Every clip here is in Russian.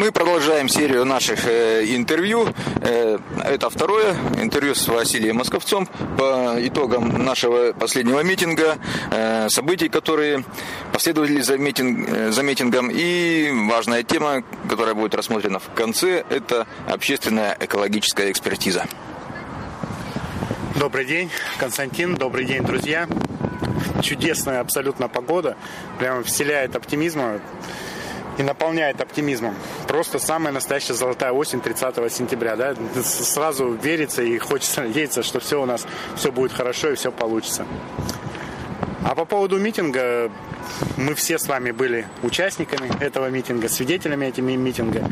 Мы продолжаем серию наших э, интервью. Э, это второе интервью с Василием Московцом по итогам нашего последнего митинга, э, событий, которые последовали за, митинг, за митингом. И важная тема, которая будет рассмотрена в конце, это общественная экологическая экспертиза. Добрый день, Константин. Добрый день, друзья. Чудесная абсолютно погода. Прямо вселяет оптимизма и наполняет оптимизмом. Просто самая настоящая золотая осень 30 сентября. Да? Сразу верится и хочется надеяться, что все у нас все будет хорошо и все получится. А по поводу митинга, мы все с вами были участниками этого митинга, свидетелями этими митинга.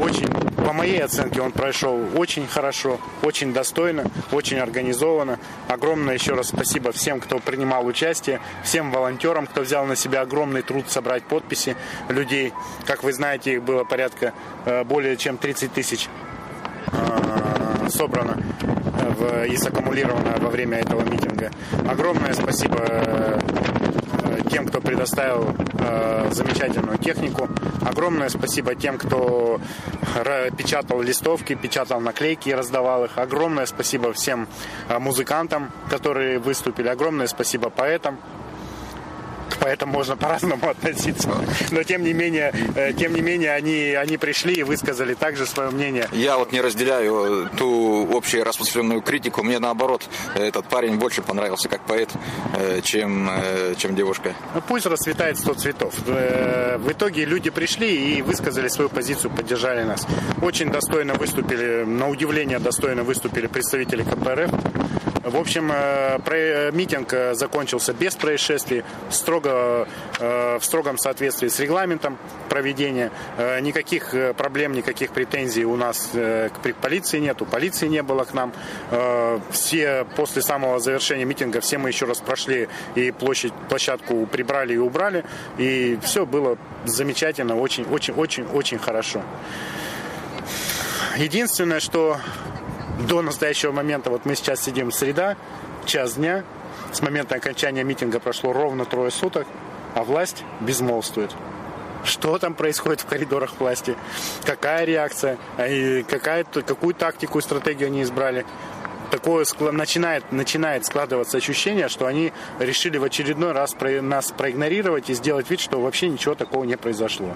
Очень, по моей оценке, он прошел очень хорошо, очень достойно, очень организованно. Огромное еще раз спасибо всем, кто принимал участие, всем волонтерам, кто взял на себя огромный труд собрать подписи людей. Как вы знаете, их было порядка э, более чем 30 тысяч э, собрано в, и саккумулировано во время этого митинга. Огромное спасибо э, тем, кто предоставил э, замечательную технику. Огромное спасибо тем, кто печатал листовки, печатал наклейки и раздавал их. Огромное спасибо всем э, музыкантам, которые выступили. Огромное спасибо поэтам, поэтому можно по-разному относиться. Но тем не менее, э, тем не менее, они, они пришли и высказали также свое мнение. Я вот не разделяю ту общую распространенную критику. Мне наоборот, этот парень больше понравился как поэт, э, чем, э, чем девушка. Ну, пусть расцветает сто цветов. В итоге люди пришли и высказали свою позицию, поддержали нас. Очень достойно выступили, на удивление достойно выступили представители КПРФ. В общем, митинг закончился без происшествий, строго Э, в строгом соответствии с регламентом проведения. Э, никаких э, проблем, никаких претензий у нас к полиции нет, у полиции не было к нам. Все после самого завершения митинга все мы еще раз прошли и площадь, площадку прибрали и убрали. И все было замечательно, очень, очень, очень, очень хорошо. Единственное, что до настоящего момента, вот мы сейчас сидим среда, час дня, с момента окончания митинга прошло ровно трое суток, а власть безмолвствует. Что там происходит в коридорах власти? Какая реакция? И какая, какую тактику и стратегию они избрали? Такое начинает, начинает складываться ощущение, что они решили в очередной раз нас проигнорировать и сделать вид, что вообще ничего такого не произошло.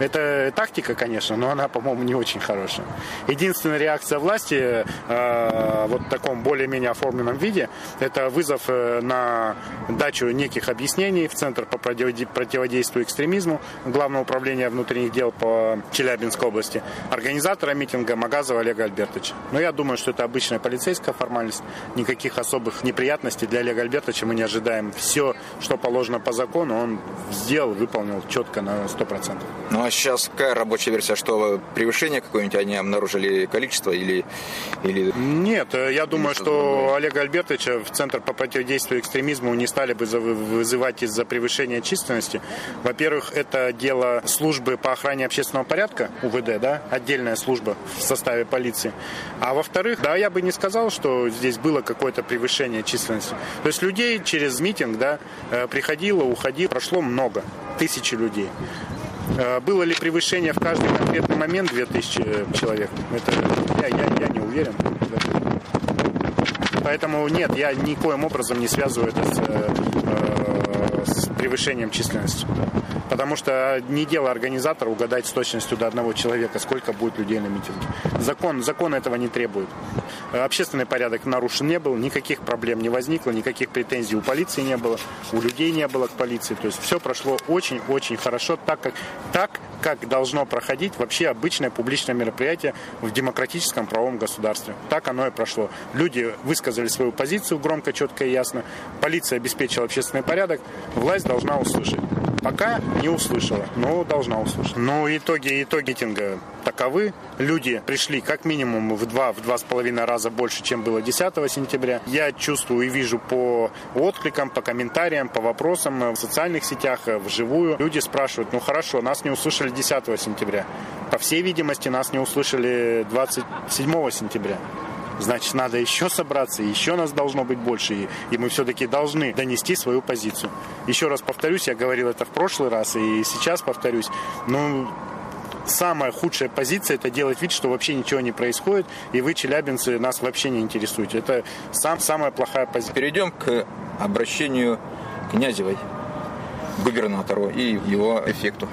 Это тактика, конечно, но она, по-моему, не очень хорошая. Единственная реакция власти э, вот в таком более-менее оформленном виде – это вызов э, на дачу неких объяснений в Центр по противодействию экстремизму Главного управления внутренних дел по Челябинской области, организатора митинга Магазова Олега Альбертовича. Но я думаю, что это обычная полицейская формальность, никаких особых неприятностей для Олега Альбертовича мы не ожидаем. Все, что положено по закону, он сделал, выполнил четко на 100%. Ну а сейчас какая рабочая версия? Что превышение какое-нибудь они обнаружили количество или... или... Нет, э, я думаю, что Олега Альбертовича в Центр по противодействию экстремизму не стали бы вызывать из-за превышения численности. Во-первых, это дело службы по охране общественного порядка, УВД, да, отдельная служба в составе полиции. А во-вторых, да, я бы не сказал, что здесь было какое-то превышение численности. То есть людей через митинг, да, э, приходило, уходило, прошло много, тысячи людей. Э, было ли превышение в каждый конкретный момент 2000 э, человек? Это я, я, я не уверен. Поэтому нет, я никоим образом не связываю это с, э, с превышением численности. Потому что не дело организатора угадать с точностью до одного человека, сколько будет людей на митинге. Закон, закон этого не требует. Общественный порядок нарушен не был, никаких проблем не возникло, никаких претензий у полиции не было, у людей не было к полиции. То есть все прошло очень-очень хорошо, так как, так, как должно проходить вообще обычное публичное мероприятие в демократическом правовом государстве. Так оно и прошло. Люди высказали свою позицию громко, четко и ясно. Полиция обеспечила общественный порядок. Власть должна услышать. Пока не услышала, но должна услышать. Но итоги, итоги митинга таковы. Люди пришли как минимум в два, в два с половиной раза больше, чем было 10 сентября. Я чувствую и вижу по откликам, по комментариям, по вопросам в социальных сетях, вживую. Люди спрашивают, ну хорошо, нас не услышали 10 сентября. По всей видимости, нас не услышали 27 сентября. Значит, надо еще собраться, еще нас должно быть больше, и, и мы все-таки должны донести свою позицию. Еще раз повторюсь, я говорил это в прошлый раз, и сейчас повторюсь, ну, самая худшая позиция это делать вид, что вообще ничего не происходит, и вы, челябинцы, нас вообще не интересуете. Это сам, самая плохая позиция. Перейдем к обращению Князевой губернатору и его эффекту.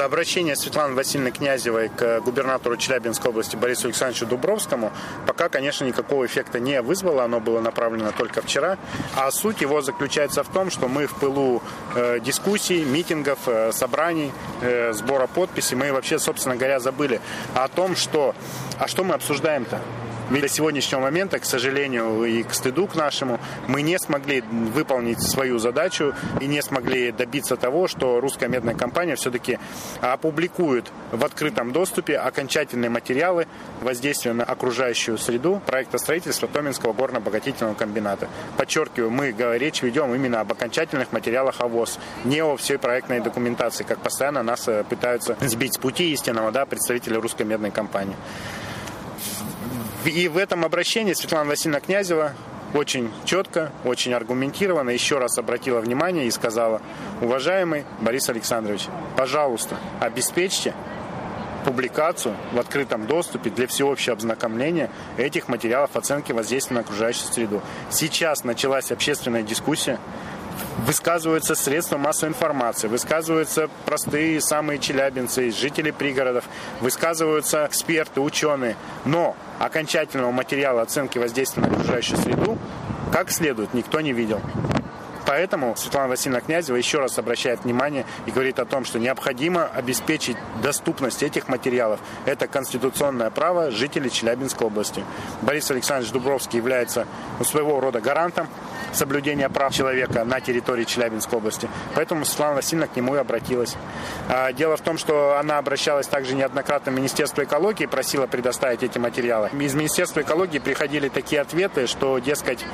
Обращение Светланы Васильевны Князевой к губернатору Челябинской области Борису Александровичу Дубровскому пока, конечно, никакого эффекта не вызвало. Оно было направлено только вчера. А суть его заключается в том, что мы в пылу э, дискуссий, митингов, э, собраний, э, сбора подписей, мы вообще, собственно говоря, забыли о том, что... А что мы обсуждаем-то? Ведь до сегодняшнего момента, к сожалению, и к стыду к нашему, мы не смогли выполнить свою задачу и не смогли добиться того, что русская медная компания все-таки опубликует в открытом доступе окончательные материалы воздействия на окружающую среду проекта строительства Томинского горно-обогатительного комбината. Подчеркиваю, мы речь ведем именно об окончательных материалах ОВОЗ, не о всей проектной документации, как постоянно нас э, пытаются сбить с пути истинного да, представители русской медной компании. И в этом обращении Светлана Васильевна Князева очень четко, очень аргументированно еще раз обратила внимание и сказала, уважаемый Борис Александрович, пожалуйста, обеспечьте публикацию в открытом доступе для всеобщего ознакомления этих материалов оценки воздействия на окружающую среду. Сейчас началась общественная дискуссия, высказываются средства массовой информации, высказываются простые самые челябинцы, жители пригородов, высказываются эксперты, ученые. Но окончательного материала оценки воздействия на окружающую среду как следует никто не видел. Поэтому Светлана Васильевна Князева еще раз обращает внимание и говорит о том, что необходимо обеспечить доступность этих материалов. Это конституционное право жителей Челябинской области. Борис Александрович Дубровский является ну, своего рода гарантом соблюдения прав человека на территории Челябинской области. Поэтому Светлана Васильевна к нему и обратилась. А, дело в том, что она обращалась также неоднократно в Министерство экологии, просила предоставить эти материалы. Из Министерства экологии приходили такие ответы, что, дескать,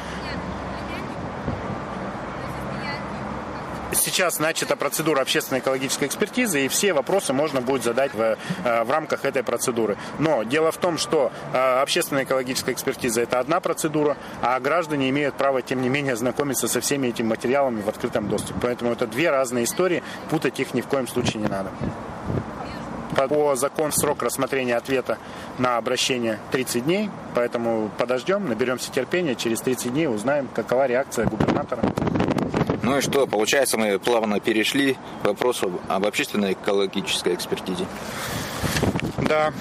сейчас начата процедура общественной экологической экспертизы, и все вопросы можно будет задать в, э, в рамках этой процедуры. Но дело в том, что э, общественная экологическая экспертиза – это одна процедура, а граждане имеют право, тем не менее, знакомиться со всеми этими материалами в открытом доступе. Поэтому это две разные истории, путать их ни в коем случае не надо. По закону срок рассмотрения ответа на обращение 30 дней, поэтому подождем, наберемся терпения, через 30 дней узнаем, какова реакция губернатора. Ну и что, получается, мы плавно перешли к вопросу об общественной экологической экспертизе. Да,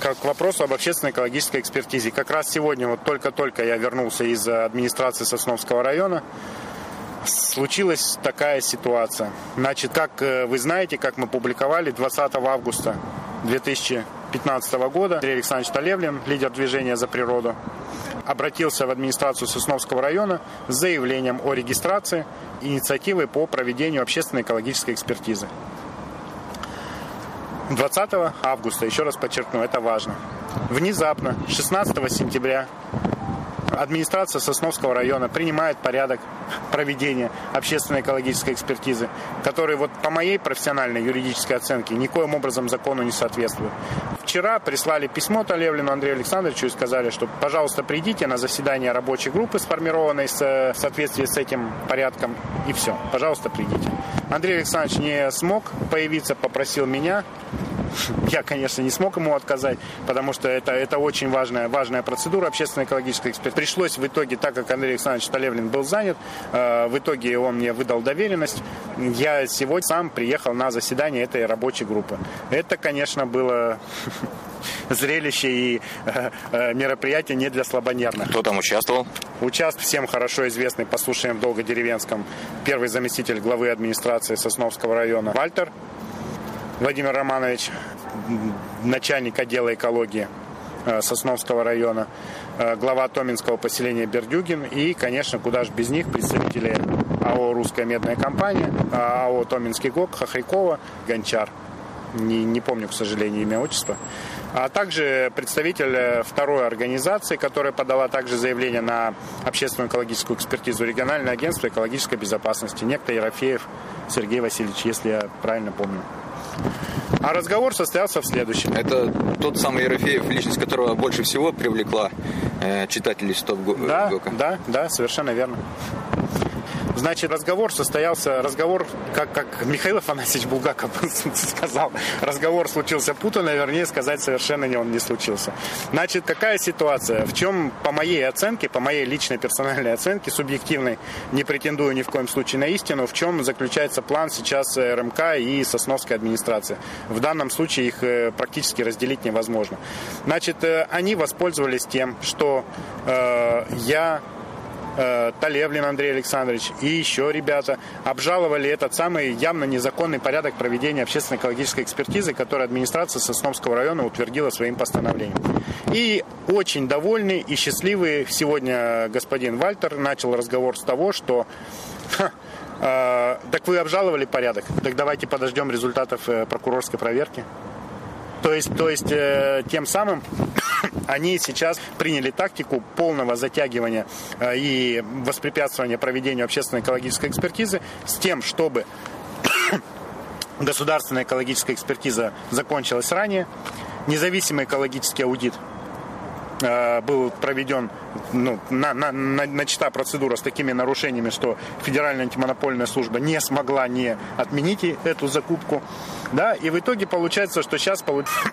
как к вопросу об общественной экологической экспертизе. Как раз сегодня, вот только-только я вернулся из администрации Сосновского района, случилась такая ситуация. Значит, как э, вы знаете, как мы публиковали 20 августа 2015 года, Андрей Александрович Талевлин, лидер движения «За природу», обратился в администрацию Сосновского района с заявлением о регистрации инициативы по проведению общественной экологической экспертизы. 20 августа, еще раз подчеркну, это важно. Внезапно, 16 сентября администрация Сосновского района принимает порядок проведения общественной экологической экспертизы, который вот по моей профессиональной юридической оценке никоим образом закону не соответствует. Вчера прислали письмо Талевлину Андрею Александровичу и сказали, что, пожалуйста, придите на заседание рабочей группы, сформированной в соответствии с этим порядком, и все. Пожалуйста, придите. Андрей Александрович не смог появиться, попросил меня. Я, конечно, не смог ему отказать, потому что это, это очень важная, важная процедура общественной экологической экспертизы. Пришлось в итоге, так как Андрей Александрович Талевлин был занят, э, в итоге он мне выдал доверенность. Я сегодня сам приехал на заседание этой рабочей группы. Это, конечно, было зрелище и э, э, мероприятие не для слабонервных. Кто там участвовал? Участвовал всем хорошо известный, послушаем в Долгодеревенском, первый заместитель главы администрации Сосновского района Вальтер Владимир Романович, начальник отдела экологии э, Сосновского района, э, глава Томинского поселения Бердюгин и, конечно, куда же без них, представители АО «Русская медная компания», АО «Томинский ГОК», Хохрякова, Гончар. Не, не помню, к сожалению, имя, отчество. А также представитель э, второй организации, которая подала также заявление на общественную экологическую экспертизу региональное агентство экологической безопасности, некто Ерофеев Сергей Васильевич, если я правильно помню. А разговор состоялся в следующем. Это тот самый Ерофеев, личность которого больше всего привлекла э, читателей стоп Да, да, да, совершенно верно. Значит, разговор состоялся, разговор, как, как Михаил Афанасьевич Булгаков сказал, разговор случился путанно, вернее сказать, совершенно не он не случился. Значит, какая ситуация? В чем, по моей оценке, по моей личной персональной оценке, субъективной, не претендую ни в коем случае на истину, в чем заключается план сейчас РМК и Сосновской администрации? В данном случае их э, практически разделить невозможно. Значит, э, они воспользовались тем, что э, я Э, Талевлин Андрей Александрович и еще ребята обжаловали этот самый явно незаконный порядок проведения общественной экологической экспертизы, который администрация Сосновского района утвердила своим постановлением. И очень довольный и счастливый сегодня господин Вальтер начал разговор с того, что ха, э, так вы обжаловали порядок, так давайте подождем результатов э, прокурорской проверки. То есть, то есть э, тем самым они сейчас приняли тактику полного затягивания э, и воспрепятствования проведению общественной экологической экспертизы с тем, чтобы государственная экологическая экспертиза закончилась ранее, независимый экологический аудит Э, был проведен ну, на, на, на, начата процедура с такими нарушениями, что Федеральная антимонопольная служба не смогла не отменить эту закупку. Да, и в итоге получается, что сейчас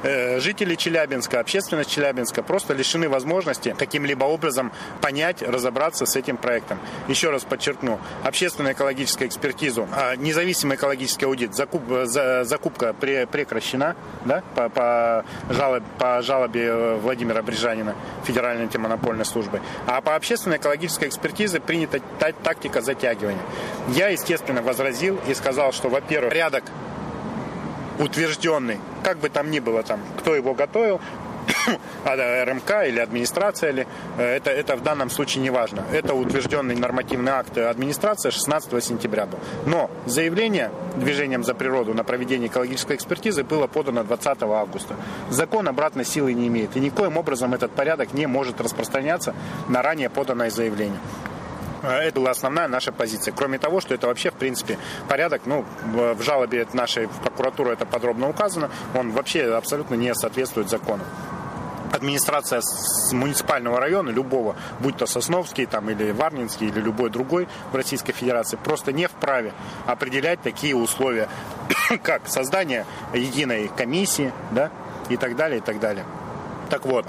э, жители Челябинска, общественность Челябинска просто лишены возможности каким-либо образом понять, разобраться с этим проектом. Еще раз подчеркну, общественная экологическая экспертизу, а независимый экологический аудит, закуп, за, закупка пре, прекращена да, по, по, жалоб, по жалобе Владимира Брижанина. Федеральной антимонопольной службы. А по общественной экологической экспертизе принята тактика затягивания. Я, естественно, возразил и сказал, что, во-первых, порядок утвержденный, как бы там ни было там, кто его готовил, РМК или администрация, или, э, это, это в данном случае не важно. Это утвержденный нормативный акт администрации 16 сентября был. Но заявление движением за природу на проведение экологической экспертизы было подано 20 августа. Закон обратной силы не имеет. И никоим образом этот порядок не может распространяться на ранее поданное заявление. Э, это была основная наша позиция. Кроме того, что это вообще, в принципе, порядок, ну, в жалобе нашей в прокуратуру это подробно указано, он вообще абсолютно не соответствует закону администрация муниципального района, любого, будь то Сосновский там, или Варнинский, или любой другой в Российской Федерации, просто не вправе определять такие условия, как создание единой комиссии, да, и так далее, и так далее. Так вот,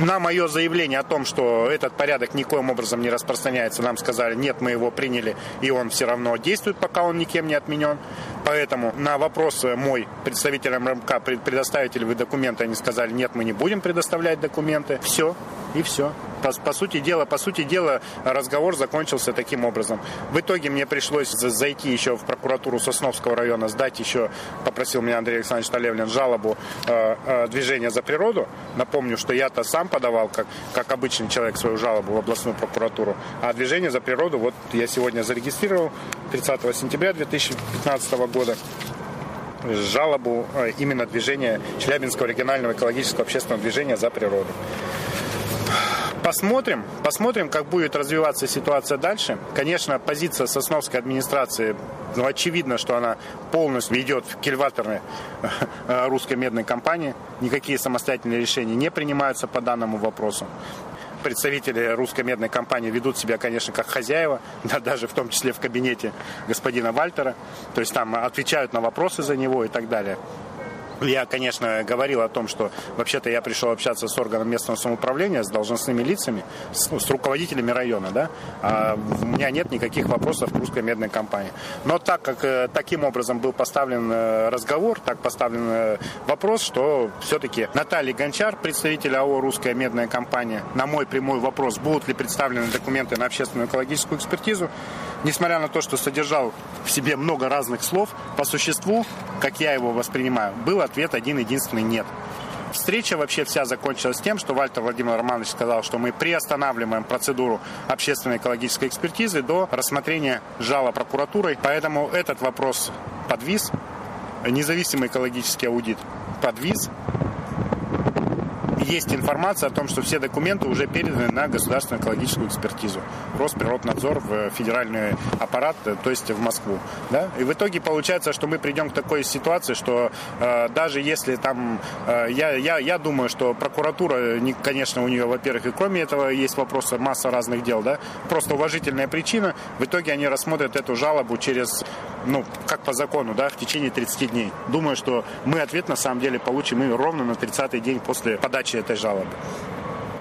на мое заявление о том, что этот порядок никоим образом не распространяется, нам сказали, нет, мы его приняли, и он все равно действует, пока он никем не отменен. Поэтому на вопрос мой представитель МРМК, предоставите ли вы документы, они сказали, нет, мы не будем предоставлять документы. Все, и все. По, по сути дела, по сути дела, разговор закончился таким образом. В итоге мне пришлось зайти еще в прокуратуру Сосновского района, сдать еще, попросил меня Андрей Александрович Талевлин, жалобу э, э, движения за природу. Напомню, что я-то сам подавал, как, как обычный человек, свою жалобу в областную прокуратуру. А движение за природу, вот я сегодня зарегистрировал 30 сентября 2015 года жалобу э, именно движения Челябинского регионального экологического общественного движения за природу. Посмотрим, посмотрим, как будет развиваться ситуация дальше. Конечно, позиция Сосновской администрации, ну, очевидно, что она полностью идет в кильваторной э, русской медной компании. Никакие самостоятельные решения не принимаются по данному вопросу представители русской медной компании ведут себя, конечно, как хозяева, да, даже в том числе в кабинете господина Вальтера. То есть там отвечают на вопросы за него и так далее. Я, конечно, говорил о том, что вообще-то я пришел общаться с органом местного самоуправления, с должностными лицами, с, с руководителями района, да, а у меня нет никаких вопросов к русской медной компании. Но так как э, таким образом был поставлен э, разговор, так поставлен э, вопрос, что все-таки Наталья Гончар, представитель АО «Русская медная компания», на мой прямой вопрос, будут ли представлены документы на общественную экологическую экспертизу, несмотря на то, что содержал в себе много разных слов, по существу, как я его воспринимаю, был ответ один единственный «нет». Встреча вообще вся закончилась тем, что Вальтер Владимир Романович сказал, что мы приостанавливаем процедуру общественной экологической экспертизы до рассмотрения жала прокуратурой. Поэтому этот вопрос подвис. Независимый экологический аудит подвис есть информация о том, что все документы уже переданы на государственную экологическую экспертизу. Росприроднадзор в федеральный аппарат, то есть в Москву. Да? И в итоге получается, что мы придем к такой ситуации, что э, даже если там, э, я, я, я думаю, что прокуратура, не, конечно, у нее, во-первых, и кроме этого есть вопросы, масса разных дел, да, просто уважительная причина, в итоге они рассмотрят эту жалобу через, ну, как по закону, да, в течение 30 дней. Думаю, что мы ответ на самом деле получим и ровно на 30-й день после подачи этой жалобы.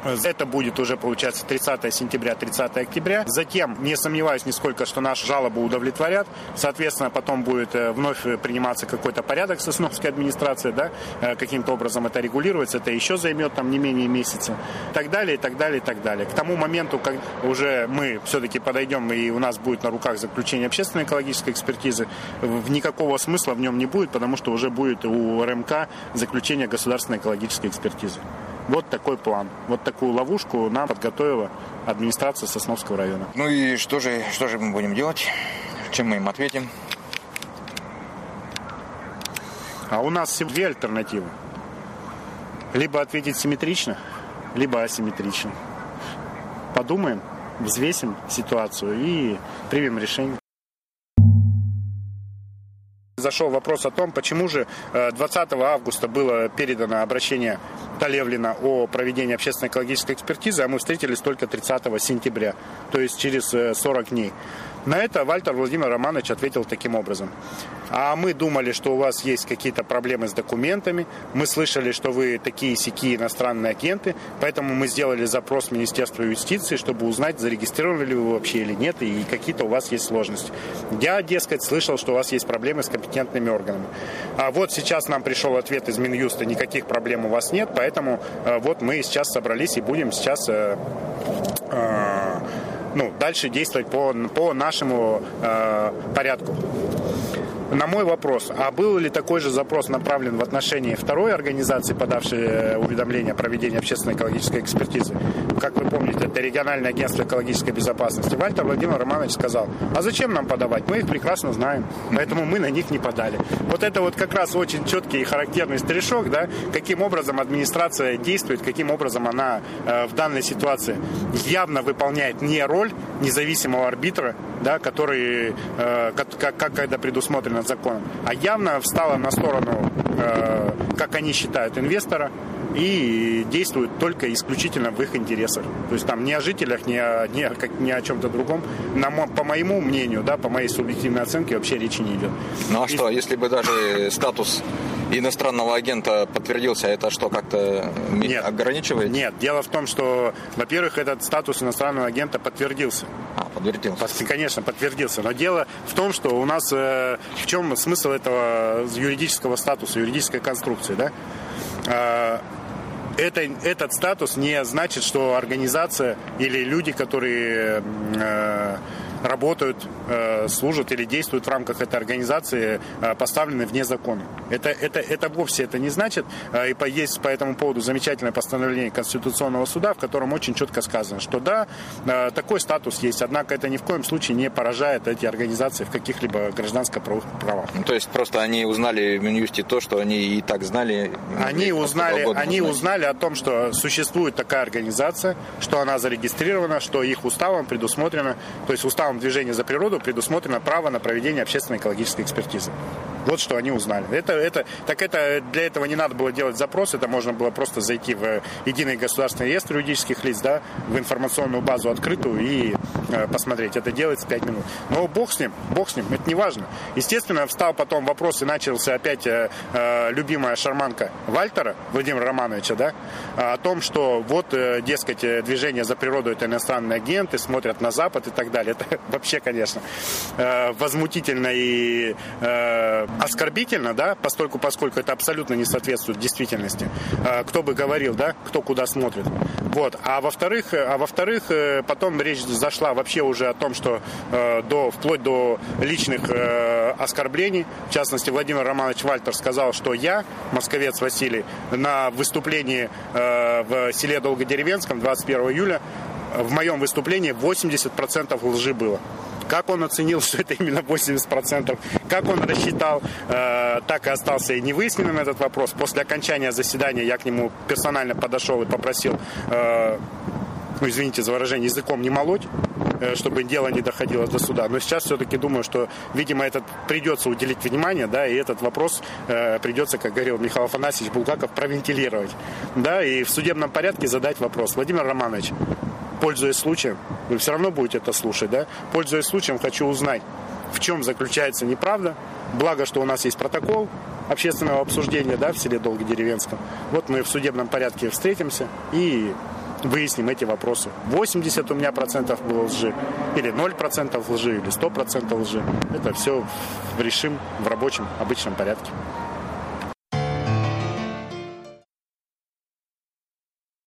Это будет уже, получается, 30 сентября, 30 октября. Затем, не сомневаюсь нисколько, что нашу жалобу удовлетворят. Соответственно, потом будет э, вновь приниматься какой-то порядок Сосновской администрации, да, э, каким-то образом это регулируется, это еще займет там не менее месяца. И так далее, и так далее, и так далее. К тому моменту, как уже мы все-таки подойдем, и у нас будет на руках заключение общественной экологической экспертизы, никакого смысла в нем не будет, потому что уже будет у РМК заключение государственной экологической экспертизы. Вот такой план. Вот такую ловушку нам подготовила администрация Сосновского района. Ну и что же, что же мы будем делать? Чем мы им ответим? А у нас две альтернативы. Либо ответить симметрично, либо асимметрично. Подумаем, взвесим ситуацию и примем решение. Зашел вопрос о том, почему же 20 э, августа было передано обращение Талевлина о проведении общественной экологической экспертизы, а мы встретились только 30 сентября, то есть через 40 э, дней. На это Вальтер Владимир Романович ответил таким образом. А мы думали, что у вас есть какие-то проблемы с документами. Мы слышали, что вы такие сякие иностранные агенты. Поэтому мы сделали запрос в Министерство юстиции, чтобы узнать, зарегистрировали ли вы вообще или нет, и какие-то у вас есть сложности. Я, дескать, слышал, что у вас есть проблемы с компетентными органами. А вот сейчас нам пришел ответ из Минюста, никаких проблем у вас нет, поэтому э, вот мы сейчас собрались и будем сейчас э, э, ну, дальше действовать по, по нашему э, порядку. На мой вопрос, а был ли такой же запрос направлен в отношении второй организации, подавшей э, уведомление о проведении общественной экологической экспертизы? Как вы помните, это региональное агентство экологической безопасности. Вальтер Владимир Романович сказал, а зачем нам подавать? Мы их прекрасно знаем, поэтому мы на них не подали. Вот это вот как раз очень четкий и характерный стрижок, да, каким образом администрация действует, каким образом она э, в данной ситуации явно выполняет не роль независимого арбитра, да, который, э, как, как когда предусмотрено законом, а явно встала на сторону, э, как они считают, инвестора и действует только исключительно в их интересах. То есть там не о жителях, не о, не о, как, не о чем-то другом. На, по моему мнению, да, по моей субъективной оценке вообще речи не идет. Ну а и... что, если бы даже статус иностранного агента подтвердился, это что, как-то нет, ограничивает? Нет, дело в том, что, во-первых, этот статус иностранного агента подтвердился. А, подтвердился. Конечно, подтвердился. Но дело в том, что у нас э, в чем смысл этого юридического статуса, юридической конструкции, да? Э, это, этот статус не значит, что организация или люди, которые э, работают, э, служат или действуют в рамках этой организации, э, поставлены вне закона. Это, это, это вовсе это не значит. Э, и есть по этому поводу замечательное постановление Конституционного суда, в котором очень четко сказано, что да, такой статус есть, однако это ни в коем случае не поражает эти организации в каких-либо гражданско-правовых правах. Ну, то есть просто они узнали в Минюсте то, что они и так знали. Они узнали, они узнали о том, что существует такая организация, что она зарегистрирована, что их уставом предусмотрено, то есть устав уставом движения за природу предусмотрено право на проведение общественной экологической экспертизы. Вот что они узнали. Это, это, так это, для этого не надо было делать запрос, это можно было просто зайти в единый государственный реестр юридических лиц, да, в информационную базу открытую и э, посмотреть. Это делается 5 минут. Но бог с ним, бог с ним, это не важно. Естественно, встал потом вопрос и начался опять э, э, любимая шарманка Вальтера, Владимира Романовича, да, о том, что вот, э, дескать, движение за природу это иностранные агенты, смотрят на Запад и так далее. Это вообще, конечно, э, возмутительно и э, оскорбительно, да, постольку, поскольку это абсолютно не соответствует действительности. Э, кто бы говорил, да, кто куда смотрит. Вот. А во-вторых, а во-вторых, потом речь зашла вообще уже о том, что до, вплоть до личных оскорблений, в частности, Владимир Романович Вальтер сказал, что я, московец Василий, на выступлении в селе Долгодеревенском 21 июля в моем выступлении 80% лжи было. Как он оценил, что это именно 80%, как он рассчитал, э, так и остался и невыясненным этот вопрос. После окончания заседания я к нему персонально подошел и попросил э, ну, извините за выражение, языком не молоть, э, чтобы дело не доходило до суда. Но сейчас все-таки думаю, что, видимо, этот придется уделить внимание, да, и этот вопрос э, придется, как говорил Михаил Афанасьевич Булгаков, провентилировать, да, и в судебном порядке задать вопрос. Владимир Романович, пользуясь случаем, вы все равно будете это слушать, да, пользуясь случаем, хочу узнать, в чем заключается неправда. Благо, что у нас есть протокол общественного обсуждения да, в селе Долгодеревенском. Вот мы в судебном порядке встретимся и выясним эти вопросы. 80 у меня процентов было лжи, или 0 процентов лжи, или 100 процентов лжи. Это все решим в рабочем, обычном порядке.